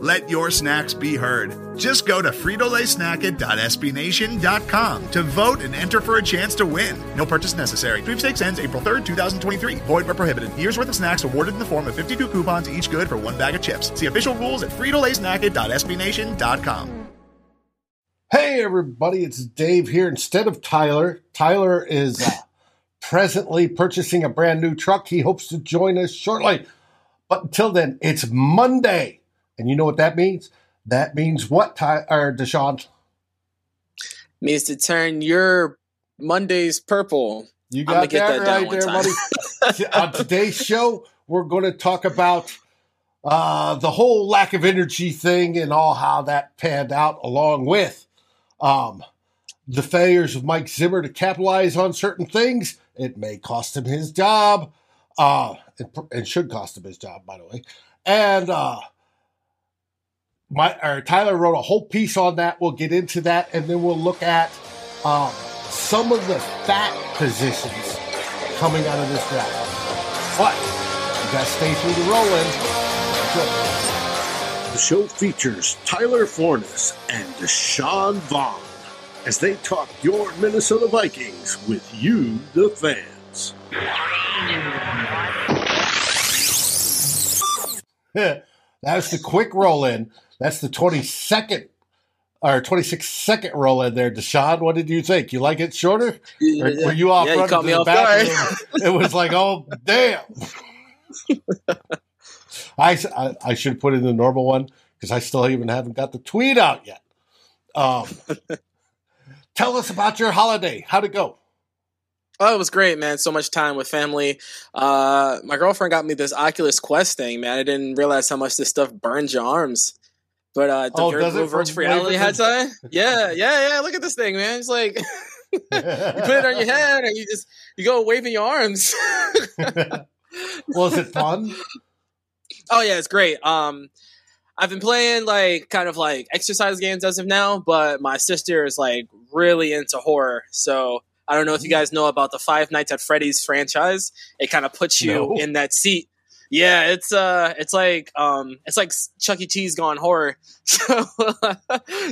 Let your snacks be heard. Just go to fritolaysnacket.sbnation.com to vote and enter for a chance to win. No purchase necessary. Sweepstakes ends April 3rd, 2023. Void where prohibited. Year's worth of snacks awarded in the form of 52 coupons, each good for one bag of chips. See official rules at fritolaysnacket.sbnation.com. Hey, everybody, it's Dave here instead of Tyler. Tyler is uh, presently purchasing a brand new truck. He hopes to join us shortly. But until then, it's Monday. And you know what that means? That means what, Ty or Deshawn? Means to turn your Mondays purple. You got that, that right there, buddy. On today's show, we're going to talk about uh, the whole lack of energy thing and all how that panned out, along with um, the failures of Mike Zimmer to capitalize on certain things. It may cost him his job, uh, and, and should cost him his job, by the way. And uh, my or Tyler wrote a whole piece on that. We'll get into that, and then we'll look at um, some of the fat positions coming out of this draft. But you got to stay through the roll-in. The show features Tyler Forness and Deshawn Vaughan as they talk your Minnesota Vikings with you, the fans. That's the quick roll in. That's the 22nd or 26 second roll in there. Deshawn, what did you think? You like it shorter? Or were you off yeah, running you to the bathroom? it was like, oh, damn. I, I, I, should put in the normal one because I still even haven't got the tweet out yet. Um, tell us about your holiday. How'd it go? Oh, it was great, man. So much time with family. Uh, my girlfriend got me this Oculus Quest thing, man. I didn't realize how much this stuff burns your arms. But uh, the oh, virtual reality headset. Yeah, yeah, yeah. Look at this thing, man. It's like you put it on your head and you just you go waving your arms. Was it fun? Oh yeah, it's great. Um, I've been playing like kind of like exercise games as of now, but my sister is like really into horror, so I don't know if you guys know about the Five Nights at Freddy's franchise. It kind of puts you no. in that seat yeah, it's uh, it's like um, it's like Chuck E. Cheese gone horror. So,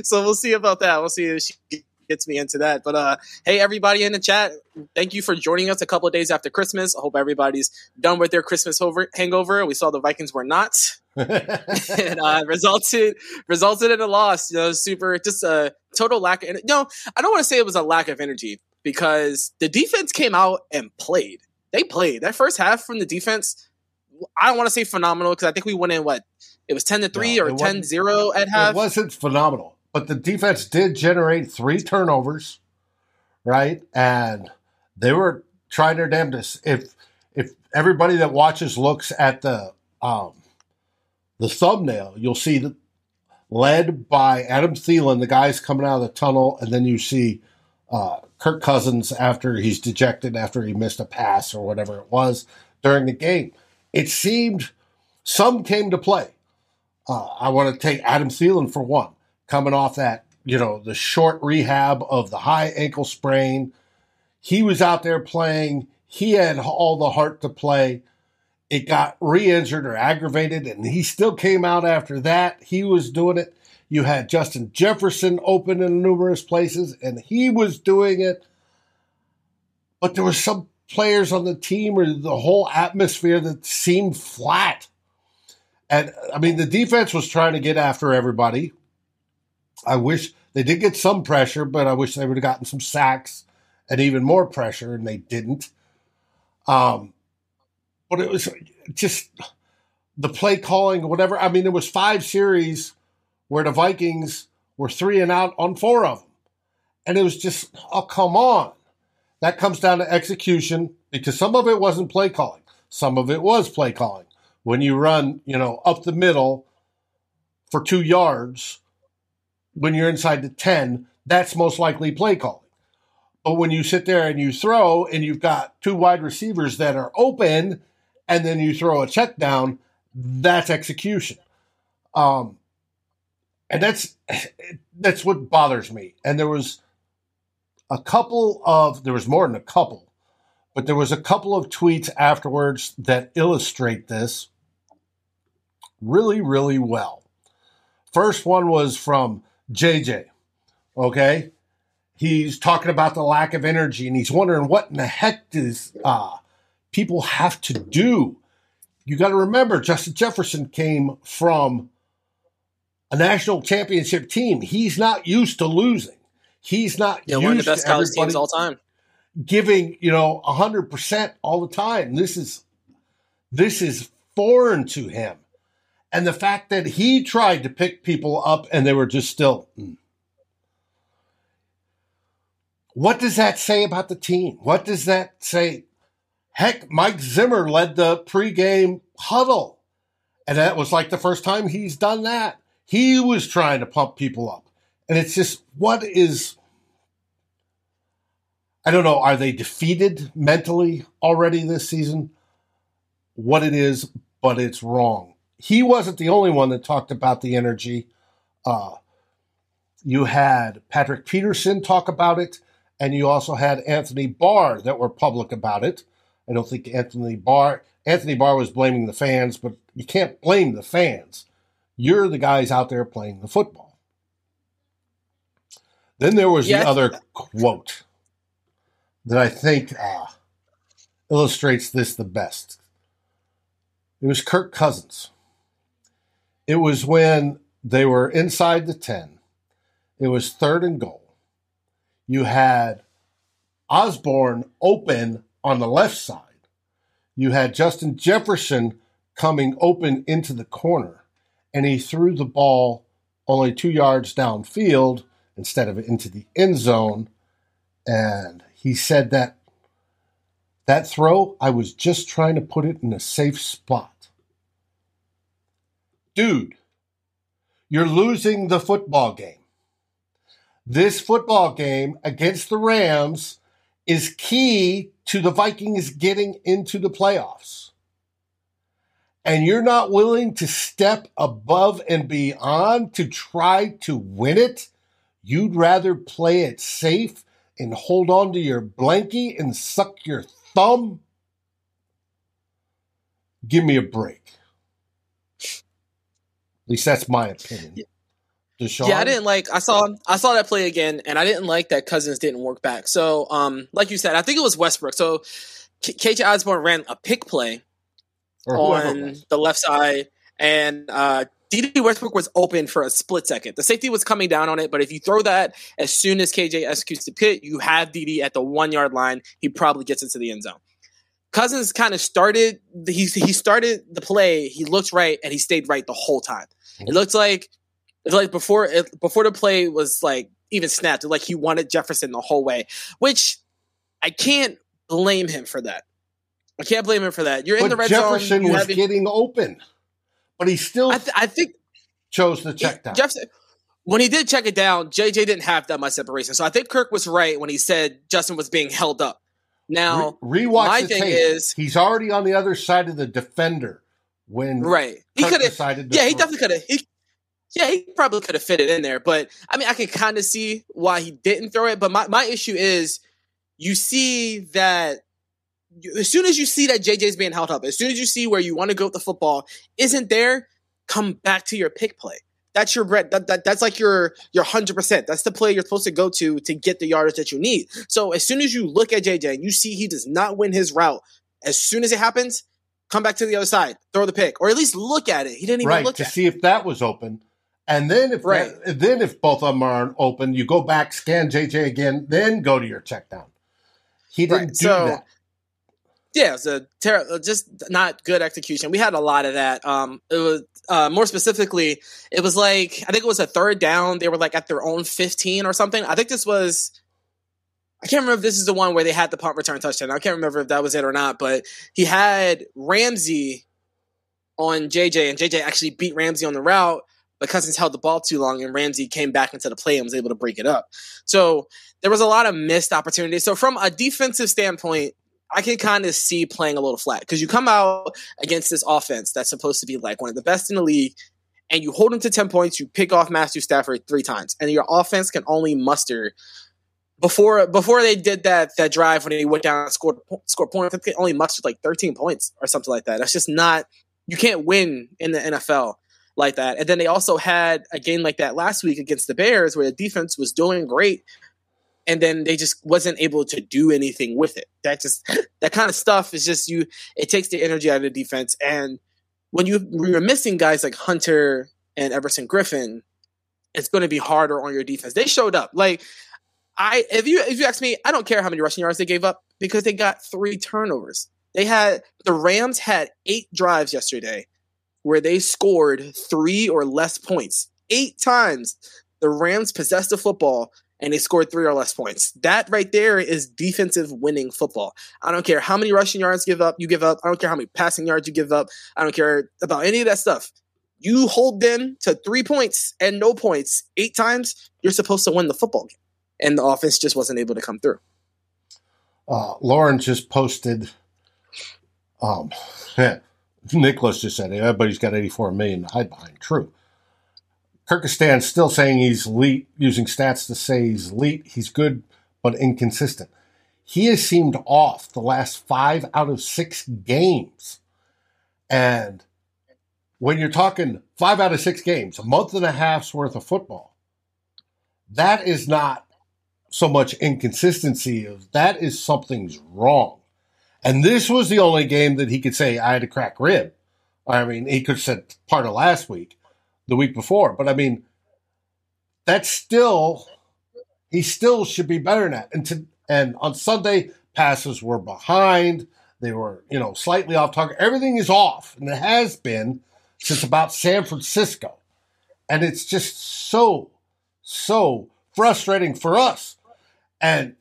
so we'll see about that. We'll see if she gets me into that. But uh, hey, everybody in the chat, thank you for joining us a couple days after Christmas. I hope everybody's done with their Christmas over- hangover. We saw the Vikings were not. and uh, resulted resulted in a loss. You know, super just a total lack of. No, I don't want to say it was a lack of energy because the defense came out and played. They played that first half from the defense I don't want to say phenomenal because I think we went in what it was 10 to 3 no, or 10 0 at half. It wasn't phenomenal, but the defense did generate three turnovers, right? And they were trying their damnedest. If if everybody that watches looks at the um, the thumbnail, you'll see that led by Adam Thielen, the guys coming out of the tunnel, and then you see uh, Kirk Cousins after he's dejected after he missed a pass or whatever it was during the game it seemed some came to play. Uh, I want to take Adam Thielen for one, coming off that, you know, the short rehab of the high ankle sprain. He was out there playing. He had all the heart to play. It got re injured or aggravated, and he still came out after that. He was doing it. You had Justin Jefferson open in numerous places, and he was doing it. But there was some players on the team or the whole atmosphere that seemed flat. And I mean, the defense was trying to get after everybody. I wish they did get some pressure, but I wish they would have gotten some sacks and even more pressure, and they didn't. Um, but it was just the play calling, whatever. I mean, there was five series where the Vikings were three and out on four of them, and it was just, oh come on. That comes down to execution because some of it wasn't play calling. Some of it was play calling. When you run, you know, up the middle for two yards when you're inside the 10, that's most likely play calling. But when you sit there and you throw and you've got two wide receivers that are open and then you throw a check down, that's execution. Um, and that's that's what bothers me. And there was a couple of there was more than a couple, but there was a couple of tweets afterwards that illustrate this really, really well. First one was from JJ. Okay. He's talking about the lack of energy and he's wondering what in the heck does uh, people have to do. You got to remember, Justin Jefferson came from a national championship team. He's not used to losing. He's not Yeah, one of the best college teams all time. giving you know hundred percent all the time. This is this is foreign to him, and the fact that he tried to pick people up and they were just still. mm. What does that say about the team? What does that say? Heck, Mike Zimmer led the pregame huddle, and that was like the first time he's done that. He was trying to pump people up, and it's just what is. I don't know. Are they defeated mentally already this season? What it is, but it's wrong. He wasn't the only one that talked about the energy. Uh, you had Patrick Peterson talk about it, and you also had Anthony Barr that were public about it. I don't think Anthony Barr Anthony Barr was blaming the fans, but you can't blame the fans. You're the guys out there playing the football. Then there was I the other quote that I think uh, illustrates this the best. It was Kirk Cousins. It was when they were inside the 10. It was third and goal. You had Osborne open on the left side. You had Justin Jefferson coming open into the corner, and he threw the ball only two yards downfield instead of into the end zone. And he said that that throw, I was just trying to put it in a safe spot. Dude, you're losing the football game. This football game against the Rams is key to the Vikings getting into the playoffs. And you're not willing to step above and beyond to try to win it. You'd rather play it safe and hold on to your blankie and suck your thumb. Give me a break. At least that's my opinion. Deshawn? Yeah, I didn't like. I saw I saw that play again, and I didn't like that Cousins didn't work back. So, um, like you said, I think it was Westbrook. So, K- KJ Osborne ran a pick play on the left side, and uh, Dede Westbrook was open for a split second. The safety was coming down on it, but if you throw that as soon as KJ executes the pit, you have Dede at the one yard line. He probably gets into the end zone. Cousins kind of started. He he started the play. He looked right, and he stayed right the whole time. It looked like, it like before it, before the play was like even snapped, like he wanted Jefferson the whole way, which I can't blame him for that. I can't blame him for that. You're in the red Jefferson zone. You was have it- getting open, but he still I, th- I think chose to check down. Jefferson, when he did check it down, JJ didn't have that much separation. So I think Kirk was right when he said Justin was being held up. Now, Re- rewatch my thing tape. is- he's already on the other side of the defender when right? He could have. decided. To Yeah, he throw. definitely could have. He, yeah, he probably could have fit it in there. But I mean, I can kind of see why he didn't throw it. But my, my issue is you see that as soon as you see that JJ's being held up, as soon as you see where you want to go with the football isn't there, come back to your pick play. That's your bread. That, that, that's like your your hundred percent. That's the play you're supposed to go to to get the yardage that you need. So as soon as you look at JJ and you see he does not win his route, as soon as it happens, come back to the other side, throw the pick, or at least look at it. He didn't even right look to at. it. see if that was open, and then if Right. that, then if both of them aren't open, you go back, scan JJ again, then go to your check down. He didn't Right, do so- that. Yeah, it's a ter- uh, just not good execution. We had a lot of that. Um, it was uh, more specifically, it was like I think it was a third down. They were like at their own fifteen or something. I think this was. I can't remember if this is the one where they had the punt return touchdown. I can't remember if that was it or not, but he had Ramsey on JJ, and JJ actually beat Ramsey on the route. but Cousins held the ball too long, and Ramsey came back into the play and was able to break it up. So there was a lot of missed opportunities. So from a defensive standpoint, I can kind of see playing a little flat because you come out against this offense that's supposed to be like one of the best in the league, and you hold them to 10 points, you pick off Matthew Stafford three times, and your offense can only muster before before they did that that drive when he went down and scored scored points, they only mustered like 13 points or something like that. That's just not you can't win in the NFL like that. And then they also had a game like that last week against the Bears where the defense was doing great and then they just wasn't able to do anything with it. That just that kind of stuff is just you it takes the energy out of the defense and when you you're missing guys like Hunter and Everson Griffen, it's going to be harder on your defense. They showed up. Like I if you if you ask me, I don't care how many rushing yards they gave up because they got three turnovers. They had the Rams had eight drives yesterday where they scored three or less points. Eight times the Rams possessed the football and they scored three or less points. That right there is defensive winning football. I don't care how many rushing yards give up, you give up. I don't care how many passing yards you give up. I don't care about any of that stuff. You hold them to three points and no points eight times, you're supposed to win the football game. And the offense just wasn't able to come through. Uh, Lauren just posted. Um, Nicholas just said everybody's got 84 million to hide behind. True. Kyrgyzstan still saying he's elite, using stats to say he's elite. He's good, but inconsistent. He has seemed off the last five out of six games. And when you're talking five out of six games, a month and a half's worth of football, that is not so much inconsistency of that is something's wrong. And this was the only game that he could say I had a crack rib. I mean, he could have said part of last week, the week before, but I mean, that's still he still should be better than that. And to, and on Sunday, passes were behind. They were, you know, slightly off target. Everything is off, and it has been since about San Francisco. And it's just so, so frustrating for us and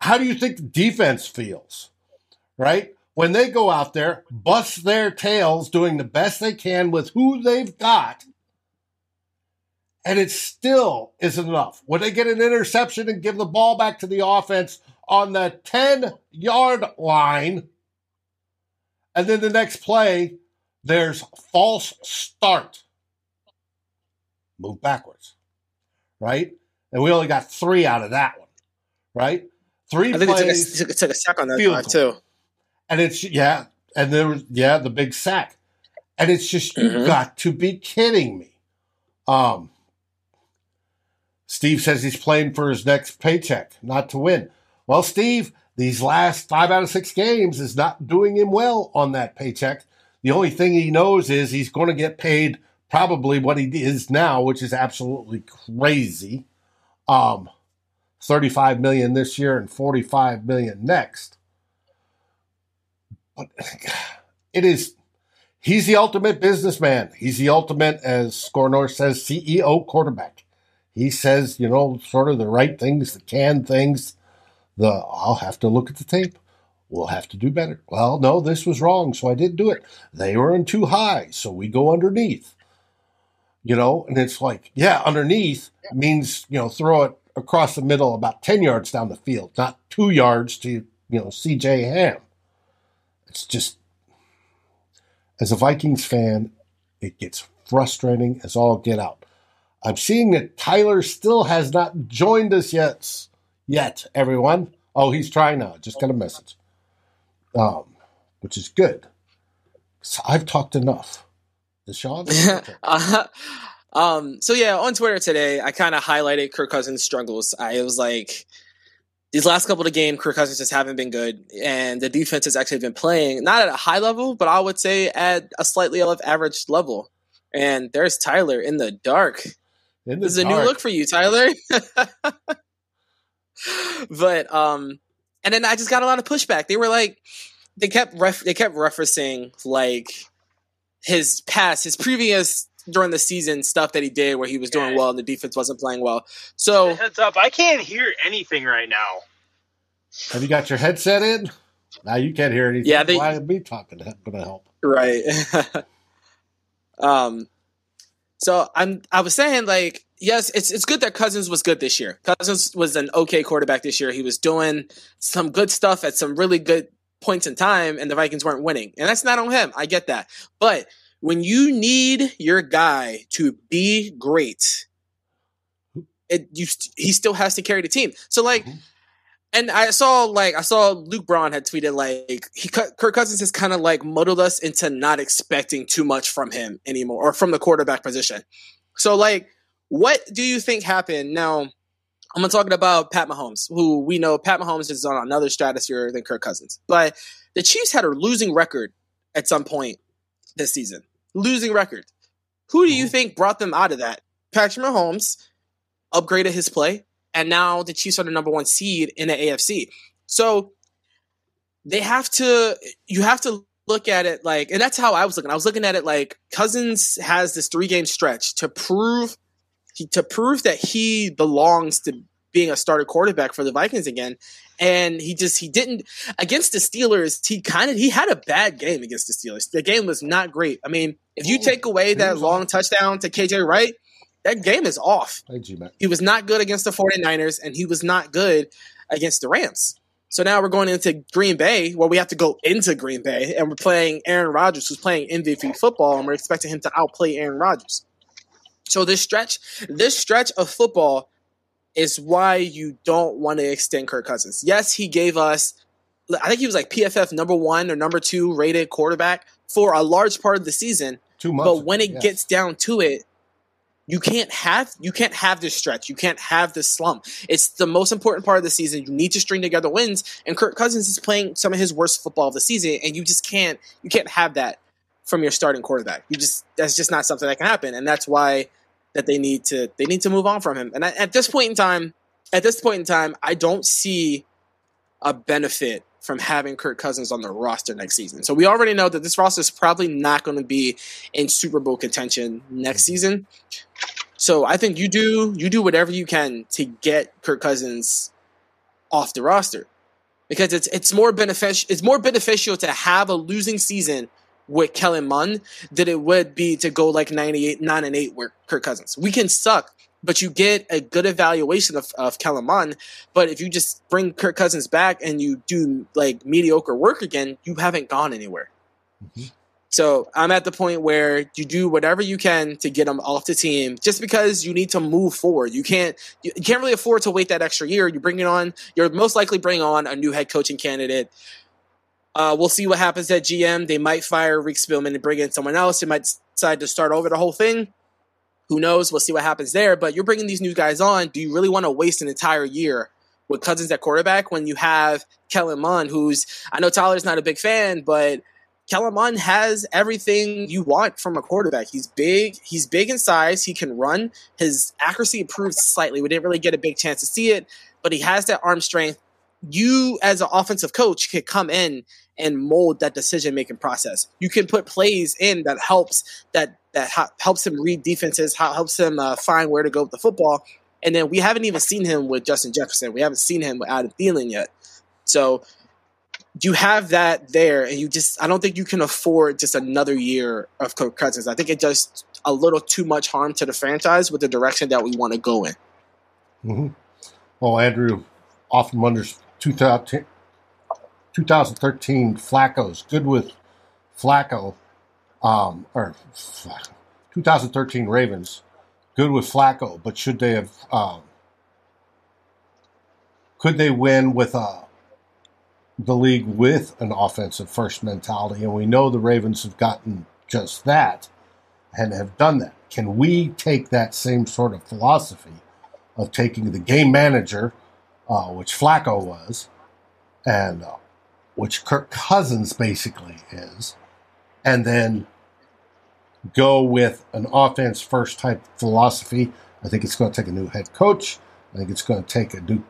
how do you think the defense feels? Right? When they go out there, bust their tails, doing the best they can with who they've got, and it still isn't enough. When they get an interception and give the ball back to the offense on the 10 yard line, and then the next play, there's false start. Move backwards, right? And we only got three out of that one right? Three I think plays. It took, a, it took a sack on that drive too. And it's yeah, and there was yeah the big sack, and it's just mm-hmm. you got to be kidding me. Um, Steve says he's playing for his next paycheck, not to win. Well, Steve, these last five out of six games is not doing him well on that paycheck. The only thing he knows is he's going to get paid probably what he is now, which is absolutely crazy. Um, 35 million this year and 45 million next. But it is he's the ultimate businessman. He's the ultimate, as Score North says, CEO quarterback. He says, you know, sort of the right things, the canned things. The I'll have to look at the tape. We'll have to do better. Well, no, this was wrong, so I didn't do it. They were in too high, so we go underneath. You know, and it's like, yeah, underneath means, you know, throw it across the middle about 10 yards down the field, not two yards to, you know, CJ Ham. It's just, as a Vikings fan, it gets frustrating as all get out. I'm seeing that Tyler still has not joined us yet. Yet, everyone. Oh, he's trying now. Just got a message, um, which is good. So I've talked enough. Deshawn? uh, um, so yeah, on Twitter today, I kind of highlighted Kirk Cousins' struggles. I was like, these last couple of games, Kirk Cousins just haven't been good, and the defense has actually been playing not at a high level, but I would say at a slightly above average level. And there's Tyler in the dark. In the this is a new look for you, Tyler. but um, and then I just got a lot of pushback. They were like, they kept ref- they kept referencing like his past, his previous during the season stuff that he did where he was doing yeah. well and the defense wasn't playing well. So heads up, I can't hear anything right now. Have you got your headset in? Now you can't hear anything. Yeah, they, why me talking? That's gonna help. Right. um. So I'm I was saying like yes, it's it's good that Cousins was good this year. Cousins was an okay quarterback this year. He was doing some good stuff at some really good points in time, and the Vikings weren't winning. And that's not on him. I get that. But when you need your guy to be great, it you he still has to carry the team. So like. Mhm. And I saw like I saw Luke Braun had tweeted like he Kirk Cousins has kind of like muddled us into not expecting too much from him anymore or from the quarterback position. So like what do you think happened? Now I'm talking about Pat Mahomes, who we know Pat Mahomes is on another stratosphere than Kirk Cousins. But the Chiefs had a losing record at some point this season. Losing record. Who do you Mhm. think brought them out of that? Patrick Mahomes upgraded his play, and now the Chiefs are the number one seed in the AFC. So they have to, you have to look at it like, and that's how I was looking. I was looking at it like Cousins has this three game stretch to prove to prove that he belongs to being a starter quarterback for the Vikings again. And he just he didn't against the Steelers. He kind of he had a bad game against the Steelers. The game was not great. I mean, if you take away that long touchdown to KJ Wright, that game is off. He was not good against the 49ers, and he was not good against the Rams. So now we're going into Green Bay, where we have to go into Green Bay, and we're playing Aaron Rodgers, who's playing MVP football, and we're expecting him to outplay Aaron Rodgers. So this stretch, this stretch of football is why you don't want to extend Kirk Cousins. Yes, he gave us, I think he was like PFF number one or number two rated quarterback for a large part of the season. Two months. But when it yes. gets down to it, you can't have you can't have this stretch. You can't have this slump. It's the most important part of the season. You need to string together wins. And Kirk Cousins is playing some of his worst football of the season, and you just can't you can't have that from your starting quarterback. You just that's just not something that can happen, and that's why that they need to they need to move on from him. And I, at this point in time, at this point in time, I don't see a benefit from having Kirk Cousins on the roster next season. So we already know that this roster is probably not going to be in Super Bowl contention next season. So I think you do you do whatever you can to get Kirk Cousins off the roster because it's it's more beneficial it's more beneficial to have a losing season with Kellen Mond than it would be to go like 98 9 and 8 with Kirk Cousins. We can suck, but you get a good evaluation of, of Kellen Mond. But if you just bring Kirk Cousins back and you do like mediocre work again, you haven't gone anywhere. Mhm. So I'm at the point where you do whatever you can to get him off the team, just because you need to move forward. You can't you can't really afford to wait that extra year. You bring it on. You're most likely bring on a new head coaching candidate. Uh, we'll see what happens at GM. They might fire Rick Spielman and bring in someone else. They might decide to start over the whole thing. Who knows? We'll see what happens there. But you're bringing these new guys on. Do you really want to waste an entire year with Cousins at quarterback when you have Kellen Mond, who's I know Tyler's not a big fan, but Kellen Mond has everything you want from a quarterback. He's big. He's big in size. He can run. His accuracy improved slightly. We didn't really get a big chance to see it, but he has that arm strength. You, as an offensive coach, could come in and mold that decision making process. You can put plays in that helps that that ha- helps him read defenses, how helps him uh, find where to go with the football. And then we haven't even seen him with Justin Jefferson. We haven't seen him with Adam Thielen yet. So you have that there, and you just I don't think you can afford just another year of Kirk Cousins. I think it does a little too much harm to the franchise with the direction that we want to go in. Mm-hmm. Well, Andrew often wonders 2000 2013 Flacco's good with Flacco, um, or 2013 Ravens good with Flacco, but should they have? Um, could they win with uh, the league with an offensive first mentality? And we know the Ravens have gotten just that and have done that. Can we take that same sort of philosophy of taking the game manager, uh, which Flacco was, and uh, which Kirk Cousins basically is, and then go with an offense first type philosophy? I think it's going to take a new head coach. I think it's going to take a new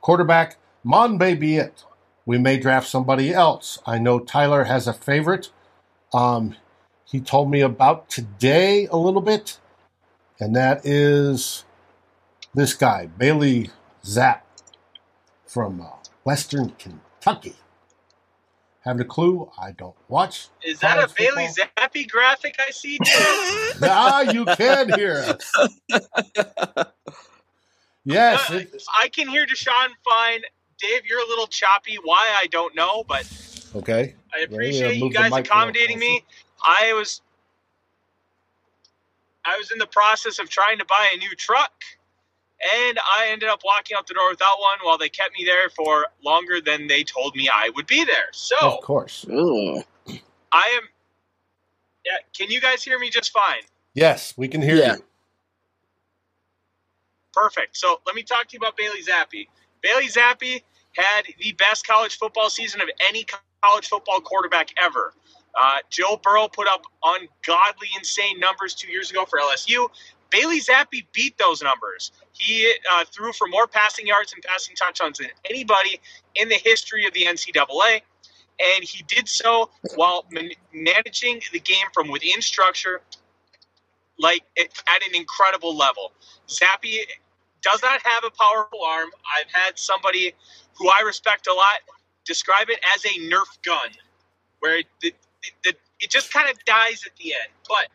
quarterback. Mond may be it. We may draft somebody else. I know Tyler has a favorite. Um, he told me about today a little bit, and that is this guy, Bailey Zappe from uh, Western Kentucky. Having a clue? I don't watch. Is that a college Bailey football. Zappe graphic I see? Ah, you can hear us. Yes, Uh, I can hear Deshawn fine. Dave, you're a little choppy. Why I don't know, but okay. I appreciate you guys accommodating me. I was I was in the process of trying to buy a new truck, and I ended up walking out the door without one while they kept me there for longer than they told me I would be there. So Of course. Ooh. I am. Yeah, can you guys hear me just fine? Yes, we can hear Yeah. you. Perfect. So let me talk to you about Bailey Zappe. Bailey Zappe had the best college football season of any college football quarterback ever. Uh, Joe Burrow put up ungodly, insane numbers two years ago for LSU. Bailey Zappe beat those numbers. He uh, threw for more passing yards and passing touchdowns than anybody in the history of the NCAA. And he did so while man- managing the game from within structure, like at an incredible level. Zappe does not have a powerful arm. I've had somebody who I respect a lot describe it as a Nerf gun, where it, it, it, it just kind of dies at the end. But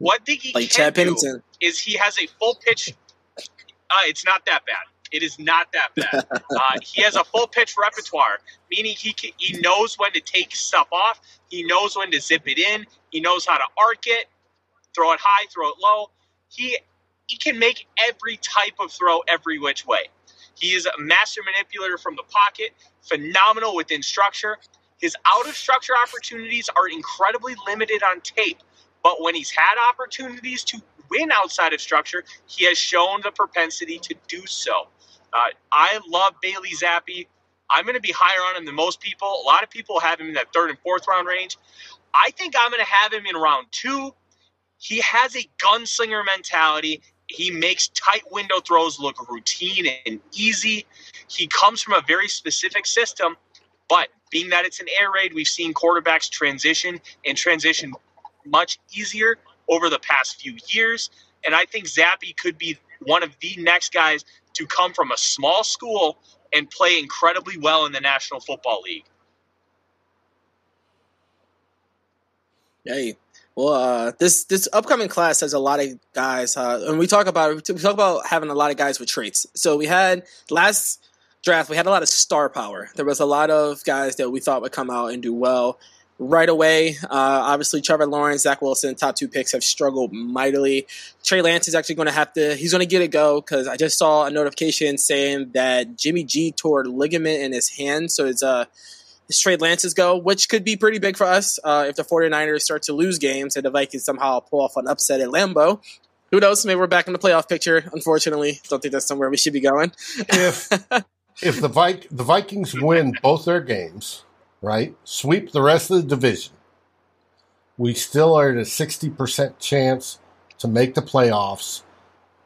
what Diggy Like can Chad do Pennington. is he has a full pitch. Uh, it's not that bad. It is not that bad. Uh, he has a full pitch repertoire, meaning he can, he knows when to take stuff off. He knows when to zip it in. He knows how to arc it, throw it high, throw it low. He he can make every type of throw every which way. He is a master manipulator from the pocket, phenomenal within structure. His out of structure opportunities are incredibly limited on tape, but when he's had opportunities to win outside of structure, he has shown the propensity to do so. Uh, I love Bailey Zappe. I'm going to be higher on him than most people. A lot of people have him in that third and fourth round range. I think I'm going to have him in round two. He has a gunslinger mentality. He makes tight window throws look routine and easy. He comes from a very specific system, but being that it's an air raid, we've seen quarterbacks transition and transition much easier over the past few years. And I think Zappe could be one of the next guys to come from a small school and play incredibly well in the National Football League. Hey, well, uh, this this upcoming class has a lot of guys, uh, and we talk about we talk about having a lot of guys with traits. So we had last draft, we had a lot of star power. There was a lot of guys that we thought would come out and do well right away. Uh, obviously, Trevor Lawrence, Zach Wilson, top two picks have struggled mightily. Trey Lance is actually going to have to. He's going to get a go because I just saw a notification saying that Jimmy G tore ligament in his hand, so it's a. Uh, his Trey Lance's go, which could be pretty big for us uh, if the 49ers start to lose games and the Vikings somehow pull off an upset at Lambeau. Who knows? Maybe we're back in the playoff picture. Unfortunately, don't think that's somewhere we should be going. If if the Vi- the Vikings win both their games, right, sweep the rest of the division, we still are at a sixty percent chance to make the playoffs.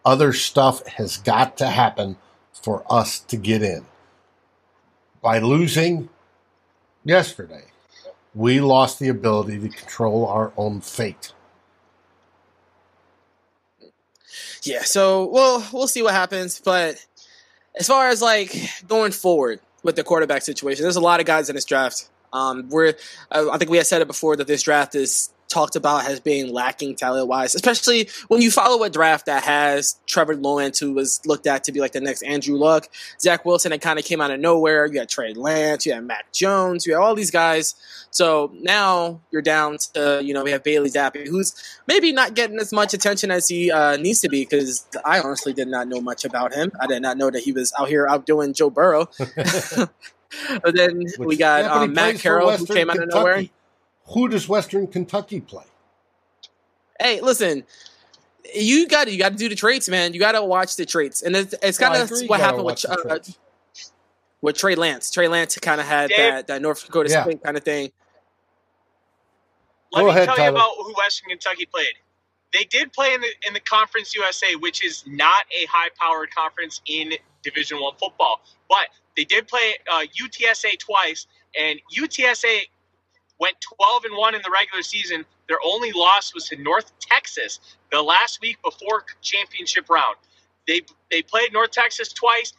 Other stuff has got to happen for us to get in. By losing yesterday, we lost the ability to control our own fate. Yeah, so well, we'll see what happens. But as far as like going forward with the quarterback situation, there's a lot of guys in this draft. Um, we're I think we had said it before that this draft is talked about as being lacking talent wise, especially when you follow a draft that has Trevor Lawrence, who was looked at to be like the next Andrew Luck, Zach Wilson, that kind of came out of nowhere. You had Trey Lance, you had Mac Jones, you had all these guys. So now you're down to, you know, we have Bailey Zappe, who's maybe not getting as much attention as he uh, needs to be because I honestly did not know much about him. I did not know that he was out here outdoing Joe Burrow. but then we got yeah, um, Matt Corral, who came out of Kentucky. nowhere. Who does Western Kentucky play? Hey, listen, you got to you got to do the traits, man. You got to watch the traits, and it's, it's Well, kind I of agree, you what happened with uh, with Trey Lance. Trey Lance kind of had Dave? that that North Dakota Yeah. State kind of thing. Let Go me ahead, tell Tyler. you about who Western Kentucky played. They did play in the in the Conference USA, which is not a high-powered conference in Division One football, but they did play uh, UTSA twice, and UTSA went 12 and one in the regular season. Their only loss was to North Texas the last week before championship round. They they played North Texas twice,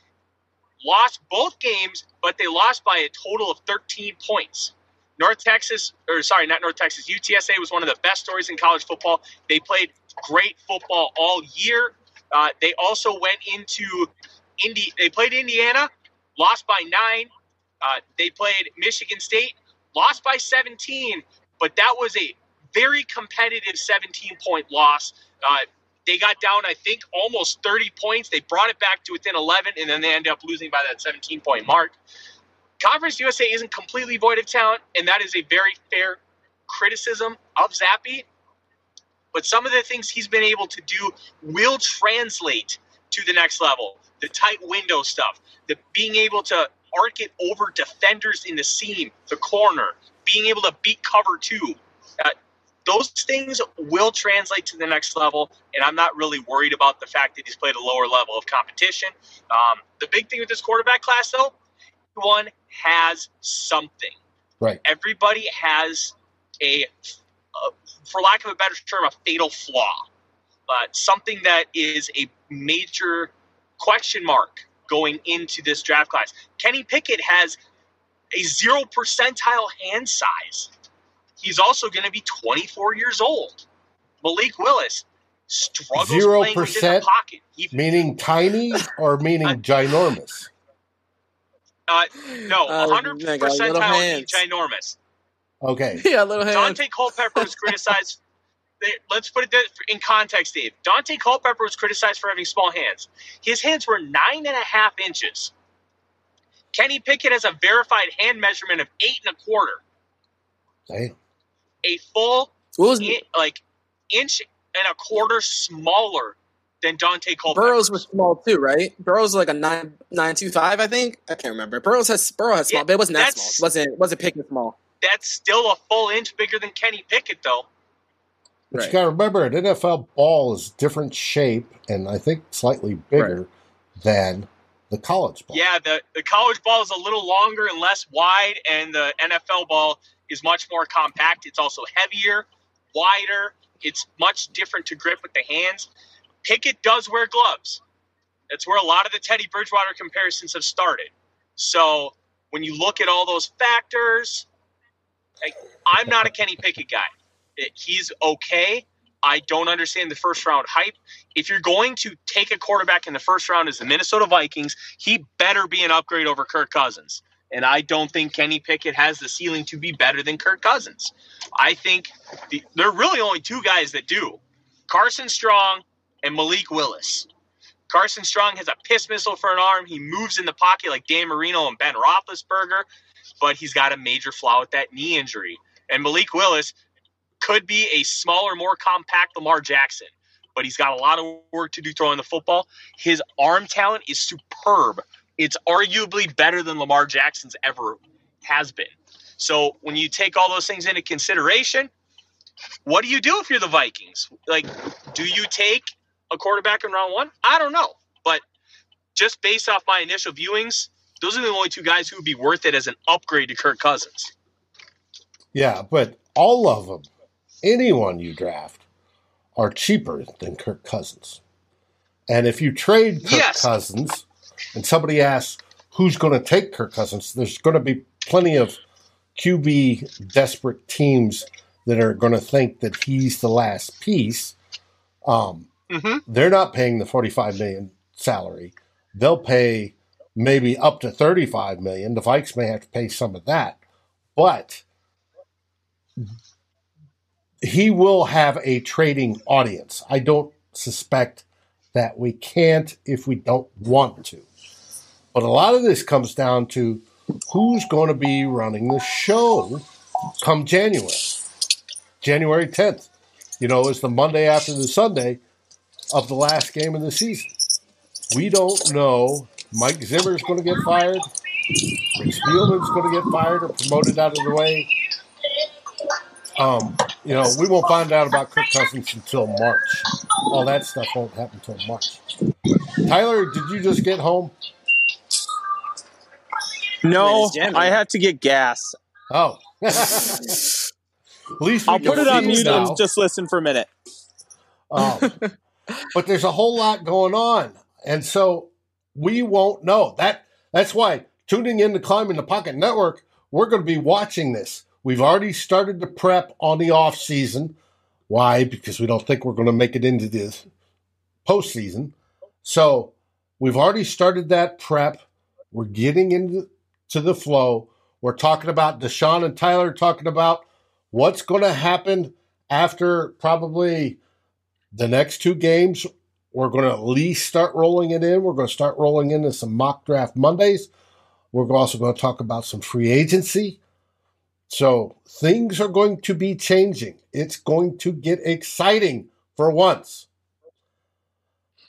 lost both games, but they lost by a total of 13 points. North Texas, or sorry, not North Texas, UTSA was one of the best stories in college football. They played great football all year. Uh, they also went into Indy. They played Indiana, lost by nine. Uh, they played Michigan State, lost by 17, but that was a very competitive 17 point loss. Uh, they got down, I think, almost 30 points. They brought it back to within 11, and then they ended up losing by that 17 point mark. Conference USA isn't completely void of talent, and that is a very fair criticism of Zappe. But some of the things he's been able to do will translate to the next level. The tight window stuff, the being able to arc it over defenders in the seam, the corner, being able to beat cover two. Uh, those things will translate to the next level, and I'm not really worried about the fact that he's played a lower level of competition. Um, the big thing with this quarterback class, though, one has something. Right. Everybody has a, for lack of a better term, a fatal flaw. Uh, something that is a major question mark going into this draft class. Kenny Pickett has a zero percentile hand size. He's also going to be 24 years old. Malik Willis struggles Zero playing within the percent? pocket. He, Meaning tiny or meaning ginormous? uh, no, Uh, 100 man, percentile hands. ginormous. Okay. yeah, little hands. Dante Culpepper was criticized. They- Let's put it in context, Dave. Dante Culpepper was criticized for having small hands. His hands were nine and a half inches. Kenny Pickett has a verified hand measurement of eight and a quarter, Damn. a full What was in, like inch and a quarter smaller than Dante Culpepper. Burrows was small too, right? Burrows was like a nine nine two five, I think. I can't remember. Burrows has Burrow has small, Yeah, but it wasn't that small. It wasn't wasn't Pickett small. That's still a full inch bigger than Kenny Pickett, though. But Right. you got to remember, an NFL ball is different shape and I think slightly bigger than the college ball. Yeah, the, the college ball is a little longer and less wide, and the NFL ball is much more compact. It's also heavier, wider. It's much different to grip with the hands. Pickett does wear gloves. That's where a lot of the Teddy Bridgewater comparisons have started. So when you look at all those factors, like, I'm not a Kenny Pickett guy. He's okay. I don't understand the first round hype. If you're going to take a quarterback in the first round as the Minnesota Vikings, he better be an upgrade over Kirk Cousins. And I don't think Kenny Pickett has the ceiling to be better than Kirk Cousins. I think the, there are really only two guys that do Carson Strong and Malik Willis. Carson Strong has a piss missile for an arm. He moves in the pocket like Dan Marino and Ben Roethlisberger, but he's got a major flaw with that knee injury. And Malik Willis could be a smaller, more compact Lamar Jackson, but he's got a lot of work to do throwing the football. His arm talent is superb. It's arguably better than Lamar Jackson's ever has been. So when you take all those things into consideration, what do you do if you're the Vikings? Like, do you take a quarterback in round one? I don't know. But just based off my initial viewings, those are the only two guys who would be worth it as an upgrade to Kirk Cousins. Yeah, but all of them, anyone you draft, are cheaper than Kirk Cousins. And if you trade Kirk Yes. Cousins and somebody asks who's going to take Kirk Cousins, there's going to be plenty of QB desperate teams that are going to think that he's the last piece. Um, Mm-hmm. they're not paying the 45 million salary. They'll pay maybe up to 35 million. The Vikes may have to pay some of that. But he will have a trading audience. I don't suspect that we can't if we don't want to. But a lot of this comes down to who's going to be running the show come January. January 10th, you know, is the Monday after the Sunday of the last game of the season. We don't know. Mike Zimmer's going to get fired. Rick Spielman's going to get fired or promoted out of the way. Um, you know, we won't find out about Kirk Cousins until March. All that stuff won't happen until March. Tyler, did you just get home? No. I had to get gas. Oh. At least I'll put it on mute now. and just listen for a minute. Um, but there's a whole lot going on, and so we won't know. That that's why tuning in to Climbing the Pocket Network, we're going to be watching this. We've already started the prep on the off season. Why? Because we don't think we're going to make it into this postseason. So we've already started that prep. We're getting into the flow. We're talking about Deshawn and Tyler talking about what's going to happen after probably the next two games. We're going to at least start rolling it in. We're going to start rolling into some mock draft Mondays. We're also going to talk about some free agency. So things are going to be changing. It's going to get exciting for once.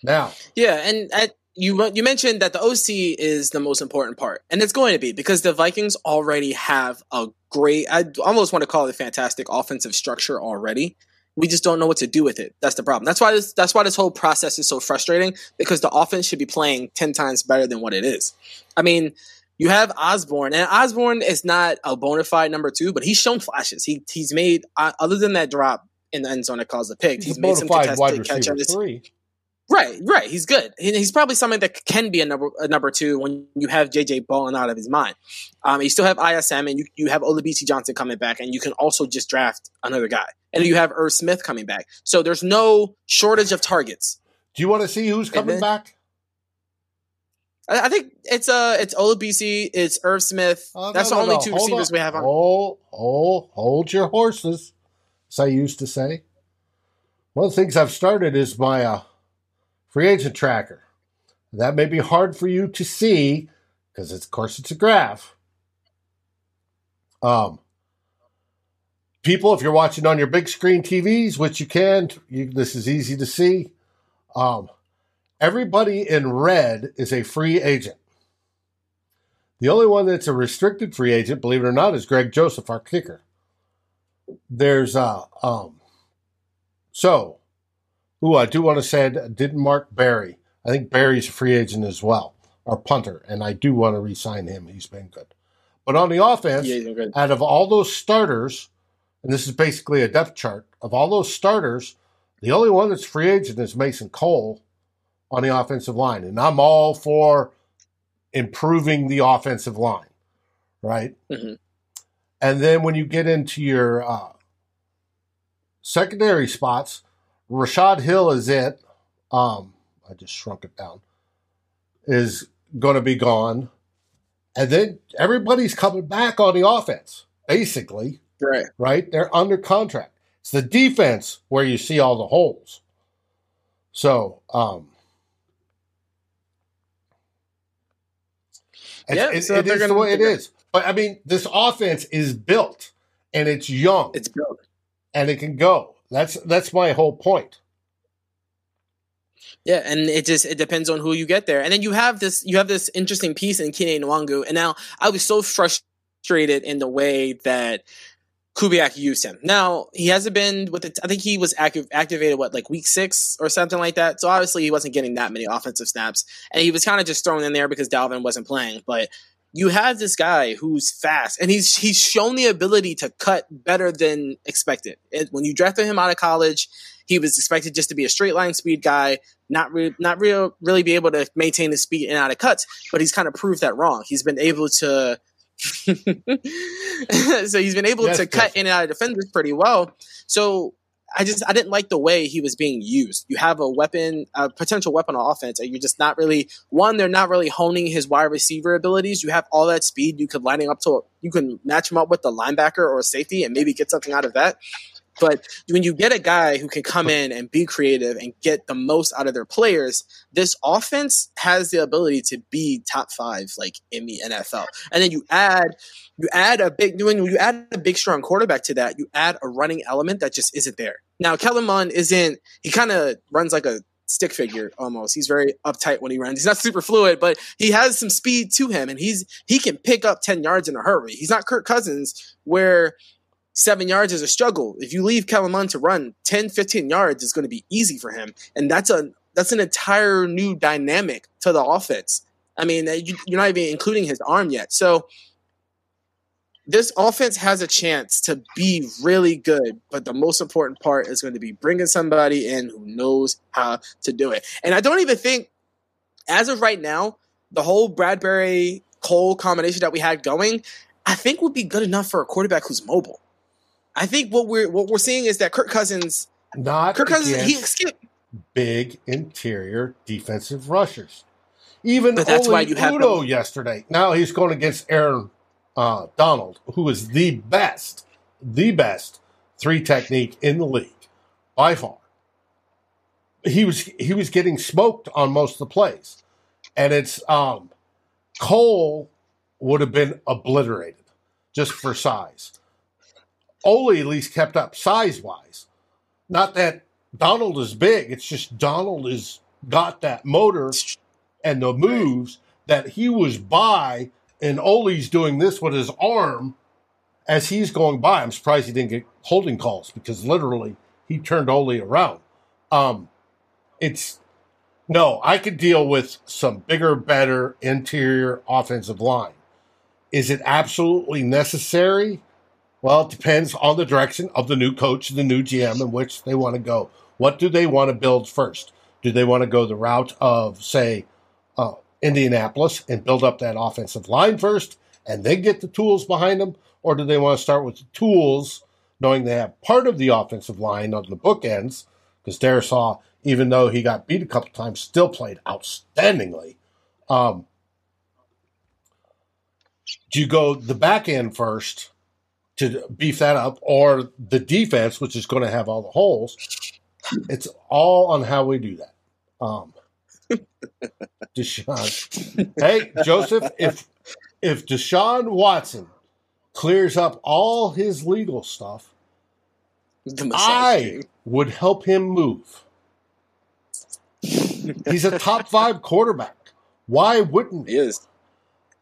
Now, Yeah, and you you mentioned that the OC is the most important part, and it's going to be because the Vikings already have a great. I almost want to call it fantastic offensive structure already. We just don't know what to do with it. That's the problem. That's why this. That's why this whole process is so frustrating because the offense should be playing ten times better than what it is. I mean, you have Osborn, and Osborn is not a bona fide number two, but he's shown flashes. He he's made uh, other than that drop in the end zone that caused the pick. he's He's, a made some fide wide contested receiver catches. three. Right, right. He's good. He- He's probably something that can be a number a number two when you have JJ balling out of his mind. Um, you still have ISM and you, you have Olabisi Johnson coming back, and you can also just draft another guy. And you have Irv Smith coming back. So there's no shortage of targets. Do you want to see who's coming then- back? I, I think it's uh it's Olabisi, it's Irv Smith. Oh, no, That's no, the only no. two Hold receivers on. we have on. Hold, hold, hold your horses, as I used to say. One of the things I've started is my uh, free agent tracker. That may be hard for you to see because, of course, it's a graph. Um, people, if you're watching on your big screen TVs, which you can, you, this is easy to see. Um, everybody in red is a free agent. The only one that's a restricted free agent, believe it or not, is Greg Joseph, our kicker. There's uh um so who I do want to say I didn't mark Berry. I think Berry's a free agent as well, our punter, and I do want to re-sign him. He's been good. But on the offense, Yeah, out of all those starters, and this is basically a depth chart, of all those starters, the only one that's free agent is Mason Cole on the offensive line. And I'm all for improving the offensive line, right? Mhm. And then when you get into your uh, secondary spots, Rashod Hill is it. Um, I just shrunk it down. Is going to be gone. And then everybody's coming back on the offense, basically, Right. right? They're under contract. It's the defense where you see all the holes. So, um, it's- Yeah, it- so it way it. But I mean, this offense is built and it's young It's built. and it can go. That's that's my whole point. Yeah, and it just it depends on who you get there. And then you have this you have this interesting piece in Kene Nwangwu. And now I was so frustrated in the way that Kubiak used him. Now he hasn't been with it. I think he was activated what like week six or something like that. So obviously he wasn't getting that many offensive snaps, and he was kind of just thrown in there because Dalvin wasn't playing. But you have this guy who's fast, and he's he's shown the ability to cut better than expected. It, when you drafted him out of college, he was expected just to be a straight line speed guy, not re- not real really be able to maintain his speed and out of cuts. But he's kind of proved that wrong. He's been able to. so he's been able to cut in and out of defenders pretty well. So I just I didn't like the way he was being used. You have a weapon, a potential weapon on offense, and you're just not really one. They're not really honing his wide receiver abilities. You have all that speed. You could line him up to you can match him up with the linebacker or safety and maybe get something out of that. But when you get a guy who can come in and be creative and get the most out of their players, this offense has the ability to be top five, like in the NFL. And then you add, you add a big, when you add a big strong quarterback to that, you add a running element that just isn't there. Now, Kellen Mond isn't. He kind of runs like a stick figure almost. He's very uptight when he runs. He's not super fluid, but he has some speed to him, and he's he can pick up ten yards in a hurry. He's not Kirk Cousins where seven yards is a struggle. If you leave Mond to run 10, 15 yards, it's going to be easy for him, and that's a that's an entire new dynamic to the offense. I mean, you're not even including his arm yet, so this offense has a chance to be really good, but the most important part is going to be bringing somebody in who knows how to do it. And I don't even think, as of right now, the whole Bradbury Cole combination that we had going, I think would be good enough for a quarterback who's mobile. I think what we're what we're seeing is that Kirk Cousins, Not Kirk Cousins, he against skip. big interior defensive rushers. Even But that's Oli why you have Udoh them. yesterday. Now he's going against Aaron uh, Donald, who is the best, the best three technique in the league by far. He was he was getting smoked on most of the plays, and it's um, Cole would have been obliterated just for size. Oli at least kept up size wise. Not that Donald is big. It's just Donald has got that motor and the moves that he was by, and Oli's doing this with his arm as he's going by. I'm surprised he didn't get holding calls because literally he turned Oli around. Um, it's no, I could deal with some bigger, better interior offensive line. Is it absolutely necessary? Well, it depends on the direction of the new coach the new GM in which they want to go. What do they want to build first? Do they want to go the route of, say, uh, Indianapolis and build up that offensive line first and then get the tools behind them? Or do they want to start with the tools, knowing they have part of the offensive line on the bookends? Because Darrisaw, even though he got beat a couple times, still played outstandingly. Um, do you go the back end first to beef that up, or the defense, which is going to have all the holes? It's all on how we do that. Um, Deshawn, hey Joseph, if if Deshaun Watson clears up all his legal stuff, I game. would help him move. He's a top five quarterback. Why wouldn't He is.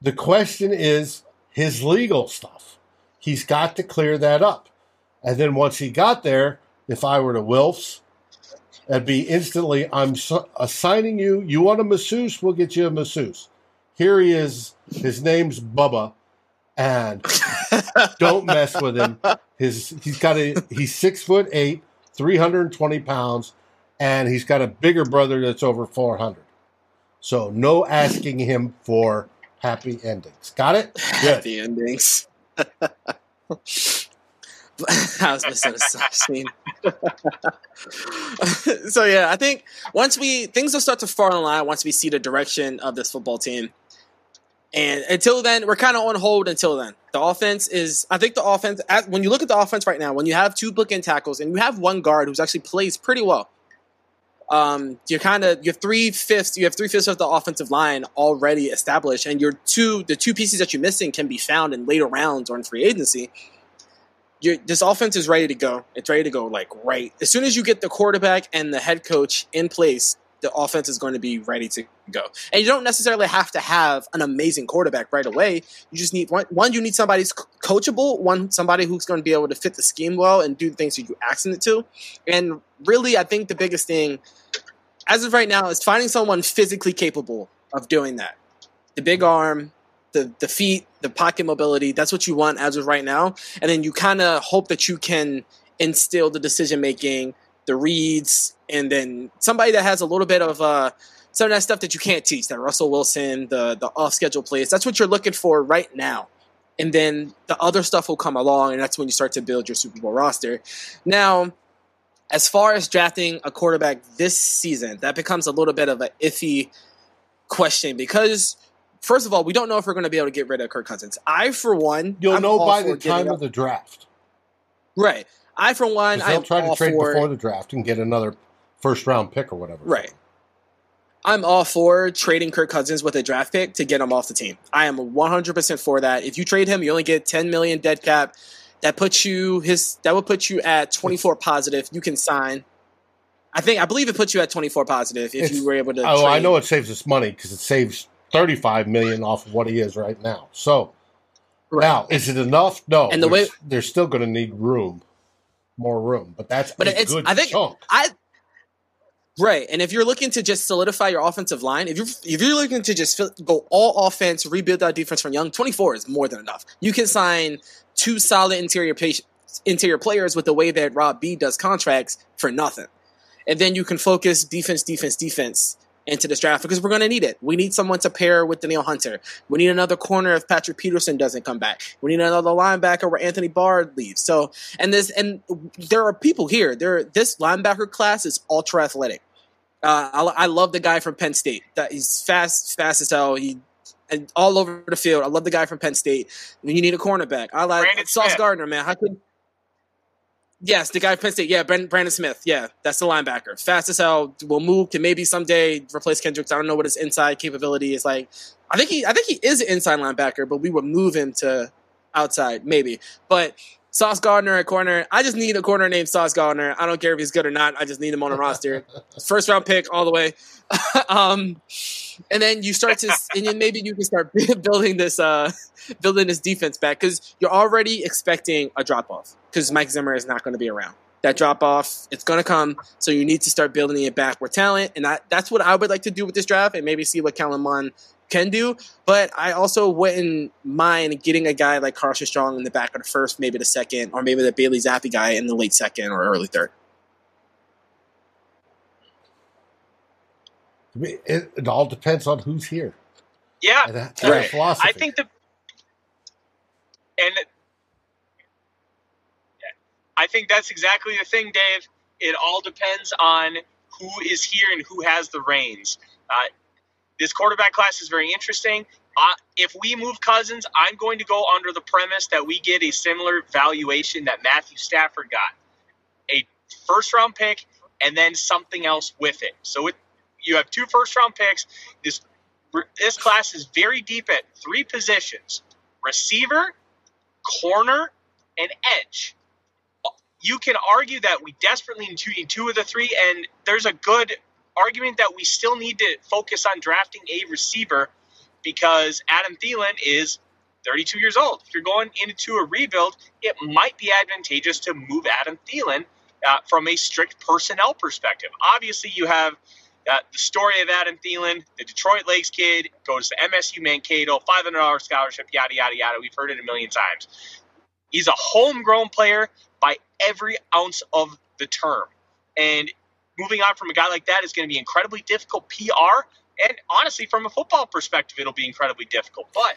the question is his legal stuff. He's got to clear that up. And then once he got there, if I were to Wilfs, it'd be instantly, I'm assigning you, you want a masseuse? We'll get you a masseuse. Here he is. His name's Bubba. And don't mess with him. His he's got a he's six foot eight, three hundred and twenty pounds, and he's got a bigger brother that's over four hundred. So no asking him for happy endings. Got it? Good. the endings. I was missing a side scene. so yeah, I think once we things will start to fall in line once we see the direction of this football team. And until then, we're kind of on hold. Until then, the offense is. I think the offense. When you look at the offense right now, when you have two bookend tackles and you have one guard who's actually plays pretty well, um, you're kind of you have three fifths. You have three fifths of the offensive line already established, and your two the two pieces that you're missing can be found in later rounds or in free agency. You're, this offense is ready to go. It's ready to go like right as soon as you get the quarterback and the head coach in place. The offense is going to be ready to go, and you don't necessarily have to have an amazing quarterback right away. You just need one. One, you need somebody who's coachable. One, somebody who's going to be able to fit the scheme well and do the things that you ask them to. And really, I think the biggest thing, as of right now, is finding someone physically capable of doing that. The big arm, the the feet, the pocket mobility. That's what you want as of right now. And then you kind of hope that you can instill the decision making, the reads, and then somebody that has a little bit of uh, some of that stuff that you can't teach. That Russell Wilson, the the off schedule plays. That's what you're looking for right now. And then the other stuff will come along, and that's when you start to build your Super Bowl roster. Now, as far as drafting a quarterback this season, that becomes a little bit of an iffy question because, first of all, we don't know if we're going to be able to get rid of Kirk Cousins. I, for one, You'll I'm know by the time up- of the draft. right. I, for one, They'll I'm try to trade for before the draft and get another first round pick or whatever. Right. I'm all for trading Kirk Cousins with a draft pick to get him off the team. I am 100% for that. If you trade him, you only get 10 million dead cap. That puts you his that would put you at 24 positive. You can sign. I think I believe it puts you at 24 positive if It's- you were able to. Oh, I know it saves us money because it saves thirty five million off of what he is right now. So Right. now, is it enough? No. And the way- they're still going to need room, more room. But that's But it's- I think- chunk. I right, and if you're looking to just solidify your offensive line, if you're if you're looking to just go all offense, rebuild that defense from young, 24 is more than enough. You can sign two solid interior interior players with the way that Rob B does contracts for nothing, and then you can focus defense, defense, defense into this draft because we're going to need it. We need someone to pair with Danielle Hunter. We need another corner if Patrick Peterson doesn't come back. We need another linebacker where Anthony Barr leaves. So, and this, and there are people here. There, this linebacker class is ultra athletic. Uh, I, I love the guy from Penn State. That he's fast, fast as hell. He and all over the field. I love the guy from Penn State. When you need a cornerback, I like Brandon Sauce Smith. Gardner, man. How could Yes, the guy from Penn State. Yeah, Brandon, Smith. Yeah, that's the linebacker. Fast as hell. Will move. Can maybe someday replace Kendricks. I don't know what his inside capability is like. I think he. I think he is an inside linebacker, but we would move him to outside maybe. But Sauce Gardner at corner. I just need a corner named Sauce Gardner. I don't care if he's good or not. I just need him on the roster. First round pick all the way. um, and then you start to, and then maybe you can start building this, uh, building this defense back because you're already expecting a drop off because Mike Zimmer is not going to be around. That drop off, it's going to come. So you need to start building it back with talent, and that, that's what I would like to do with this draft, and maybe see what Kellen Mond can do. But I also wouldn't mind getting a guy like Carson Strong in the back of the first, maybe the second, or maybe the Bailey Zappe guy in the late second or early third. It, it all depends on who's here. Yeah, And that, Right. philosophy. I think the and I think that's exactly the thing, Dave. It all depends on who is here and who has the reins. Uh, this quarterback class is very interesting. Uh, if we move Cousins, I'm going to go under the premise that we get a similar valuation that Matthew Stafford got a first round pick and then something else with it. So it, you have two first round picks. This this class is very deep at three positions: receiver, corner, and edge. You can argue that we desperately need two, need two of the three, and there's a good argument that we still need to focus on drafting a receiver because Adam Thielen is 32 years old. If you're going into a rebuild, it might be advantageous to move Adam Thielen uh, from a strict personnel perspective. Obviously, you have uh, the story of Adam Thielen, the Detroit Lakes kid, goes to MSU Mankato, $500 scholarship, yada, yada, yada. We've heard it a million times. He's a homegrown player by every ounce of the term. And moving on from a guy like that is going to be incredibly difficult PR. And honestly, from a football perspective, it'll be incredibly difficult. But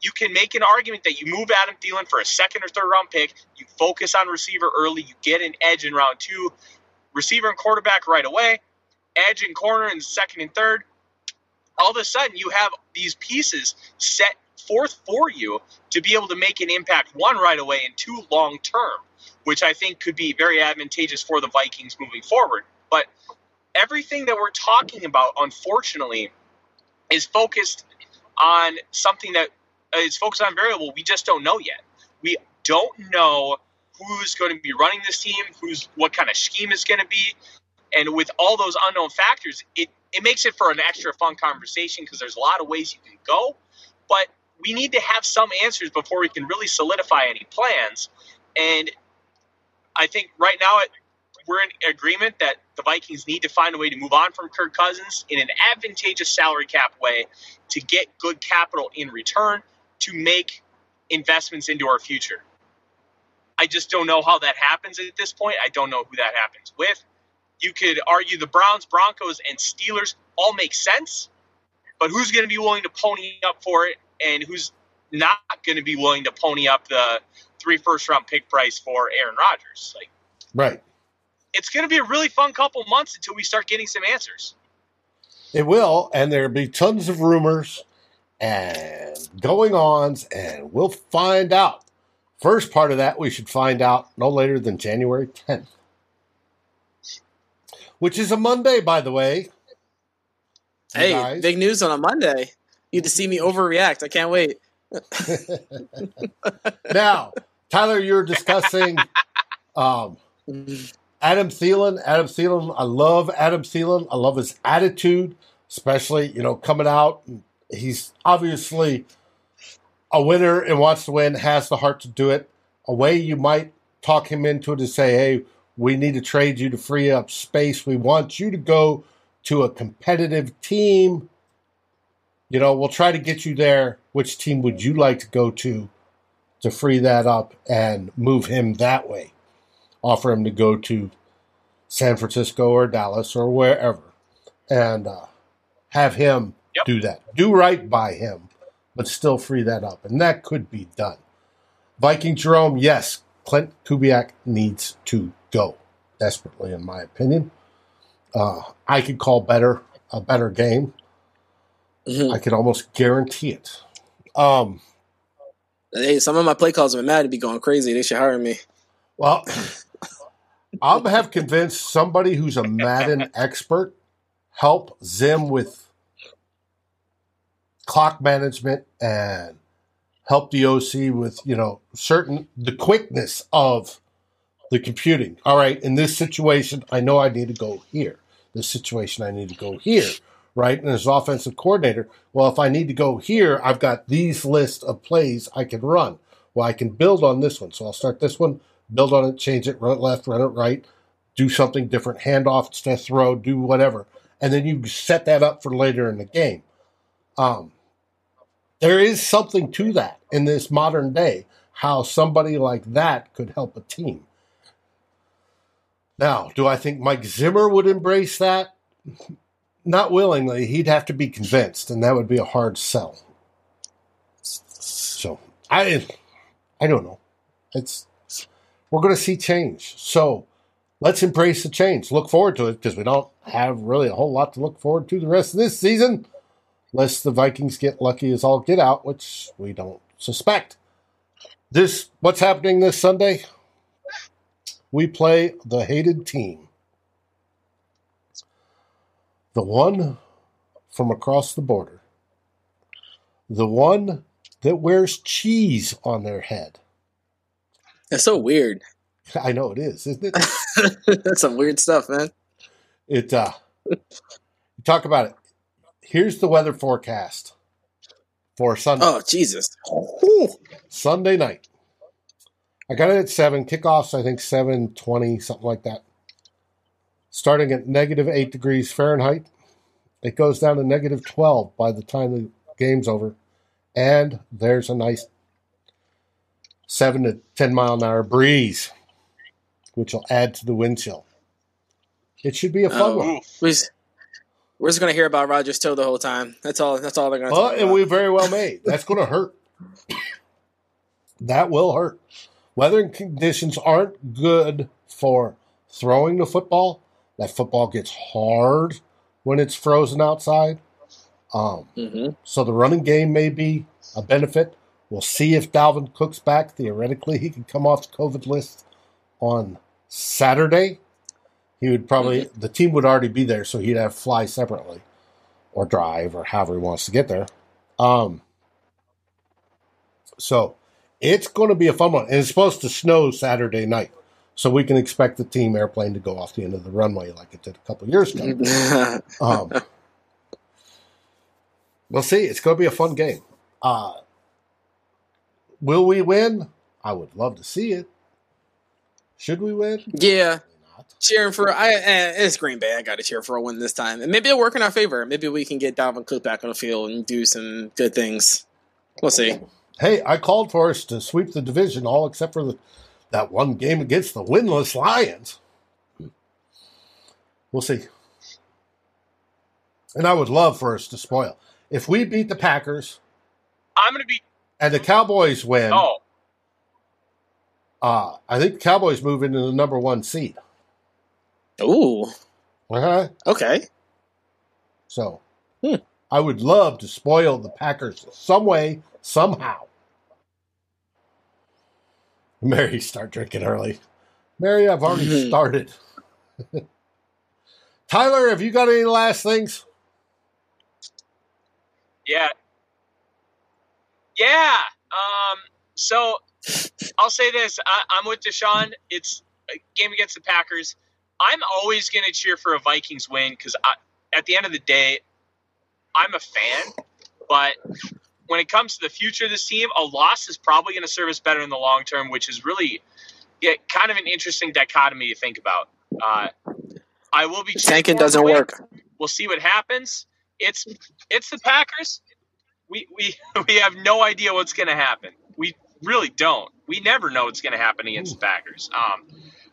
you can make an argument that you move Adam Thielen for a second or third round pick. You focus on receiver early. You get an edge in round two, receiver and quarterback right away, edge and corner in second and third. All of a sudden, you have these pieces set forth for you to be able to make an impact, one right away, and two long term, which I think could be very advantageous for the Vikings moving forward. But everything that we're talking about, unfortunately, is focused on something that uh, is focused on variable we just don't know yet. We don't know who's going to be running this team, who's what kind of scheme is going to be, and with all those unknown factors, it it makes it for an extra fun conversation because there's a lot of ways you can go, but we need to have some answers before we can really solidify any plans. And I think right now we're in agreement that the Vikings need to find a way to move on from Kirk Cousins in an advantageous salary cap way to get good capital in return to make investments into our future. I just don't know how that happens at this point. I don't know who that happens with. You could argue the Browns, Broncos, and Steelers all make sense, but who's going to be willing to pony up for it and who's not going to be willing to pony up the three first round pick price for Aaron Rodgers? Like right. It's going to be a really fun couple months until we start getting some answers. It will, and there'll be tons of rumors and going ons, and we'll find out. First part of that, we should find out no later than January 10th, which is a Monday, by the way. You Hey, guys. big news on a Monday. You need to see me overreact. I can't wait. now, Tyler, you're discussing um, Adam Thielen. Adam Thielen. I love Adam Thielen. I love his attitude, especially you know coming out. He's obviously a winner and wants to win. Has the heart to do it. A way you might talk him into it is say, "Hey, we need to trade you to free up space. We want you to go to a competitive team." You know, we'll try to get you there. Which team would you like to go to to free that up and move him that way? Offer him to go to San Francisco or Dallas or wherever. And uh, have him Yep. do that. Do right by him, but still free that up. And that could be done. Viking Jerome, yes, Klint Kubiak needs to go desperately, in my opinion. Uh, I could call better a better game. Mhm. I could almost guarantee it. Um, Hey, some of my play calls have been mad to be going crazy. They should hire me. well, I'll have convinced somebody who's a Madden expert help Zim with clock management and help the OC with you know certain the quickness of the computing. All right, in this situation, I know I need to go here. This situation, I need to go here. Right, and as offensive coordinator, well, if I need to go here, I've got these list of plays I can run. Well, I can build on this one, so I'll start this one, build on it, change it, run it left, run it right, do something different, hand off instead of throw, do whatever, and then you set that up for later in the game. Um, there is something to that in this modern day, how somebody like that could help a team. Now, do I think Mike Zimmer would embrace that? Not willingly. He'd have to be convinced, and that would be a hard sell. So I, I don't know. It's we're going to see change. So let's embrace the change. Look forward to it because we don't have really a whole lot to look forward to the rest of this season, unless the Vikings get lucky as all get out, which we don't suspect. This what's happening this Sunday? We play the hated team. The one from across the border. The one that wears cheese on their head. That's so weird. I know it is, isn't it? That's some weird stuff, man. It uh you talk about it. Here's the weather forecast for Sunday. Oh Jesus. Whew. Sunday night. I got it at seven. Kickoffs, I think seven twenty, something like that. Starting at negative eight degrees Fahrenheit. It goes down to negative twelve by the time the game's over. And there's a nice seven to ten mile an hour breeze, which will add to the wind chill. It should be a fun Oh. one. Oof. We're just, we're just gonna hear about Rodgers Toe the whole time. That's all. That's all they're gonna. Well, talk and about. we very well may. That's going to hurt. That will hurt. Weather conditions aren't good for throwing the football. That football gets hard when it's frozen outside. Um, Mhm. so the running game may be a benefit. We'll see if Dalvin Cook's back. Theoretically, he could come off the COVID list on Saturday. He would probably the team would already be there, so he'd have to fly separately or drive or however he wants to get there. Um, so it's going to be a fun one, and it's supposed to snow Saturday night, so we can expect the team airplane to go off the end of the runway like it did a couple years ago. Um, we'll see. It's going to be a fun game. Uh, will we win? I would love to see it. Should we win? yeah, cheering for. I eh, it's Green Bay. I got to cheer for a win this time, and maybe it'll work in our favor. Maybe we can get Dalvin Cook back on the field and do some good things. We'll see. Hey, I called for us to sweep the division, all except for the, that one game against the winless Lions. We'll see. And I would love for us to spoil. If we beat the Packers I'm going to be. And the Cowboys win, Oh, uh, I think the Cowboys move into the number one seed. Ooh, Uh-huh. okay. So Hmm. I would love to spoil the Packers some way, somehow. Mary, start drinking early. Mary, I've already Mhm. started. Tyler, have you got any last things? yeah. Yeah. Um, so I'll say this. I, I'm with Deshawn. It's a game against the Packers. I'm always going to cheer for a Vikings win because at the end of the day, I'm a fan. But when it comes to the future of this team, a loss is probably going to serve us better in the long term, which is really yeah, kind of an interesting dichotomy to think about. Uh, I will be Tanking for them to doesn't work. We'll see what happens. It's it's the Packers. We we we have no idea what's going to happen. We really don't. We never know what's going to happen against the Packers. Um,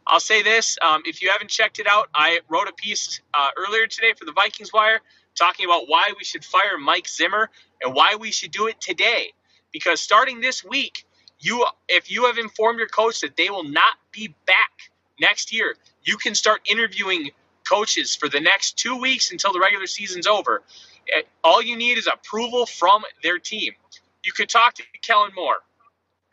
I'll say this: um, if you haven't checked it out, I wrote a piece uh, earlier today for the Vikings Wire talking about why we should fire Mike Zimmer and why we should do it today. Because starting this week, you if you have informed your coach that they will not be back next year, you can start interviewing coaches for the next two weeks until the regular season's over. All you need is approval from their team. You could talk to Kellen Moore.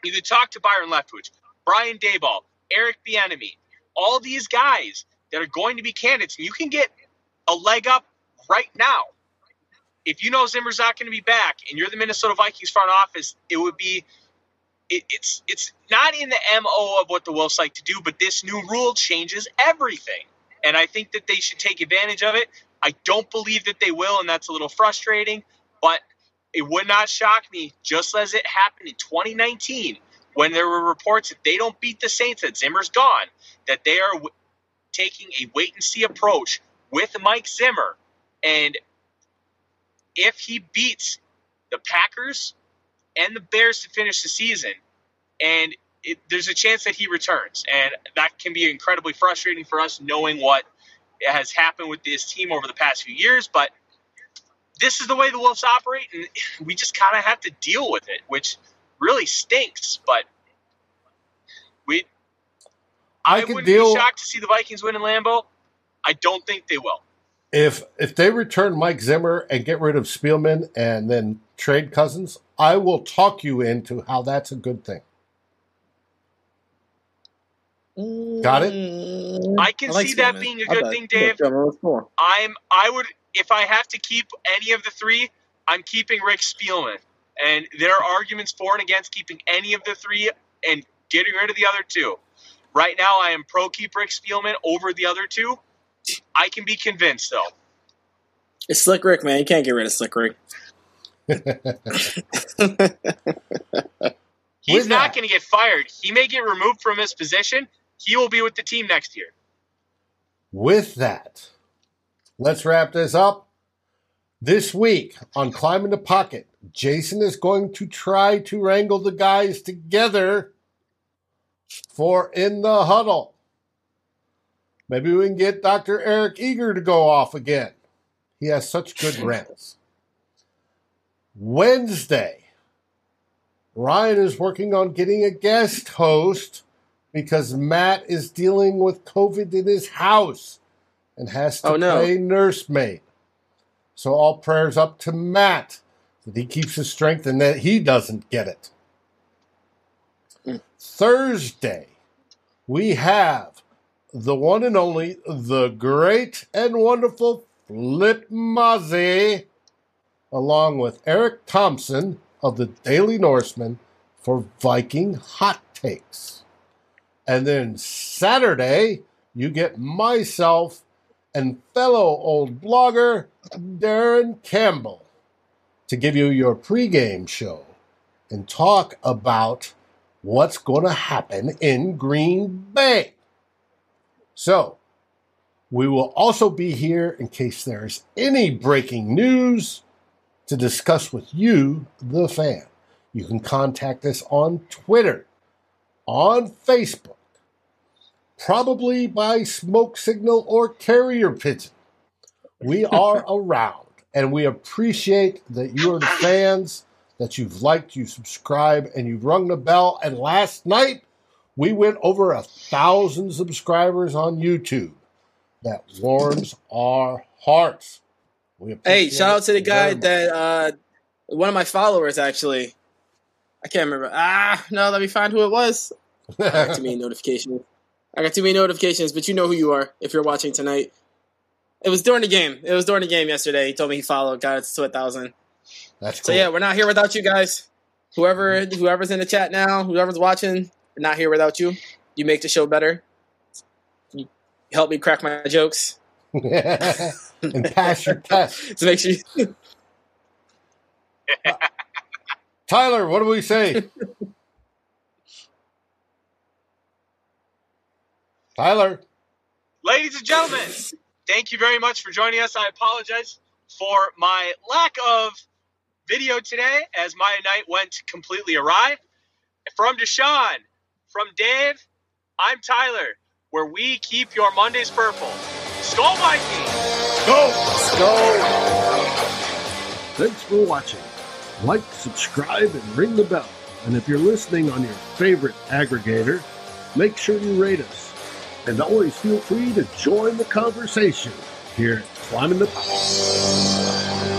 You could talk to Byron Leftwich, Brian Daboll, Eric Bieniemy, all these guys that are going to be candidates. And you can get a leg up right now. If you know Zimmer's not going to be back and you're the Minnesota Vikings front office, it would be it, it's it's not in the mo of what the Wilfs like to do, but this new rule changes everything, and I think that they should take advantage of it. I don't believe that they will, and that's a little frustrating. But it would not shock me, just as it happened in 2019, when there were reports that they don't beat the Saints, that Zimmer's gone, that they are w- taking a wait and see approach with Mike Zimmer, and if he beats the Packers and the Bears to finish the season, and it, there's a chance that he returns, and that can be incredibly frustrating for us knowing what has happened with this team over the past few years. But this is the way the Wilfs operate, and we just kind of have to deal with it, which really stinks. But we, I I, wouldn't deal- be shocked to see the Vikings win in Lambeau. I don't think they will. if if they return Mike Zimmer and get rid of Spielman and then trade Cousins, I will talk you into how that's a good thing. Got it? Mm. I can I like see that Spielman. being a good thing, Dave. Yeah, let's go. I'm I would if I have to keep any of the three, I'm keeping Rick Spielman. And there are arguments for and against keeping any of the three and getting rid of the other two. Right now, I am pro keep Rick Spielman over the other two. I can be convinced though. It's Slick Rick, man. You can't get rid of Slick Rick. He's not going to get fired. He may get removed from his position. He will be with the team next year. With that, let's wrap this up. This week on Climbing the Pocket, Jason is going to try to wrangle the guys together for In the Huddle. Maybe we can get Dr. Eric Eager to go off again. He has such good rants. Wednesday, Ryan is working on getting a guest host because Matt is dealing with COVID in his house and has to Oh, no. play nursemaid. So all prayers up to Matt that he keeps his strength and that he doesn't get it. Mm. Thursday, we have the one and only, the great and wonderful Flip Mazzy, along with Eric Thompson of the Daily Norseman for Viking Hot Takes. And then Saturday, you get myself and fellow old blogger Darren Campbell to give you your pregame show and talk about what's going to happen in Green Bay. So, we will also be here in case there's any breaking news to discuss with you, the fan. You can contact us on Twitter, on Facebook, probably by smoke signal or carrier pigeon. We are around and we appreciate that you are the fans, that you've liked, you subscribe, and you've rung the bell. And last night, we went over a thousand subscribers on YouTube. That warms our hearts. We Hey, shout out to the guy that uh one of my followers actually. I can't remember. Ah, no, let me find who it was. I got too many notifications. I got too many notifications, but you know who you are if you're watching tonight. It was during the game. It was during the game yesterday. He told me he followed, got it to a thousand. That's So yeah, we're not here without you guys. Whoever whoever's in the chat now, whoever's watching, we're not here without you. You make the show better. You help me crack my jokes. and pass your test. So make sure you, Tyler, what do we say? Tyler. Ladies and gentlemen, thank you very much for joining us. I apologize for my lack of video today as my night went completely awry. From Deshawn, from Dave, I'm Tyler, where we keep your Mondays purple. Skol Vikings! Go! Let's go. Thanks for watching. Like, subscribe, and ring the bell. And if you're listening on your favorite aggregator, make sure you rate us. And always feel free to join the conversation here at Climbing the Pocket.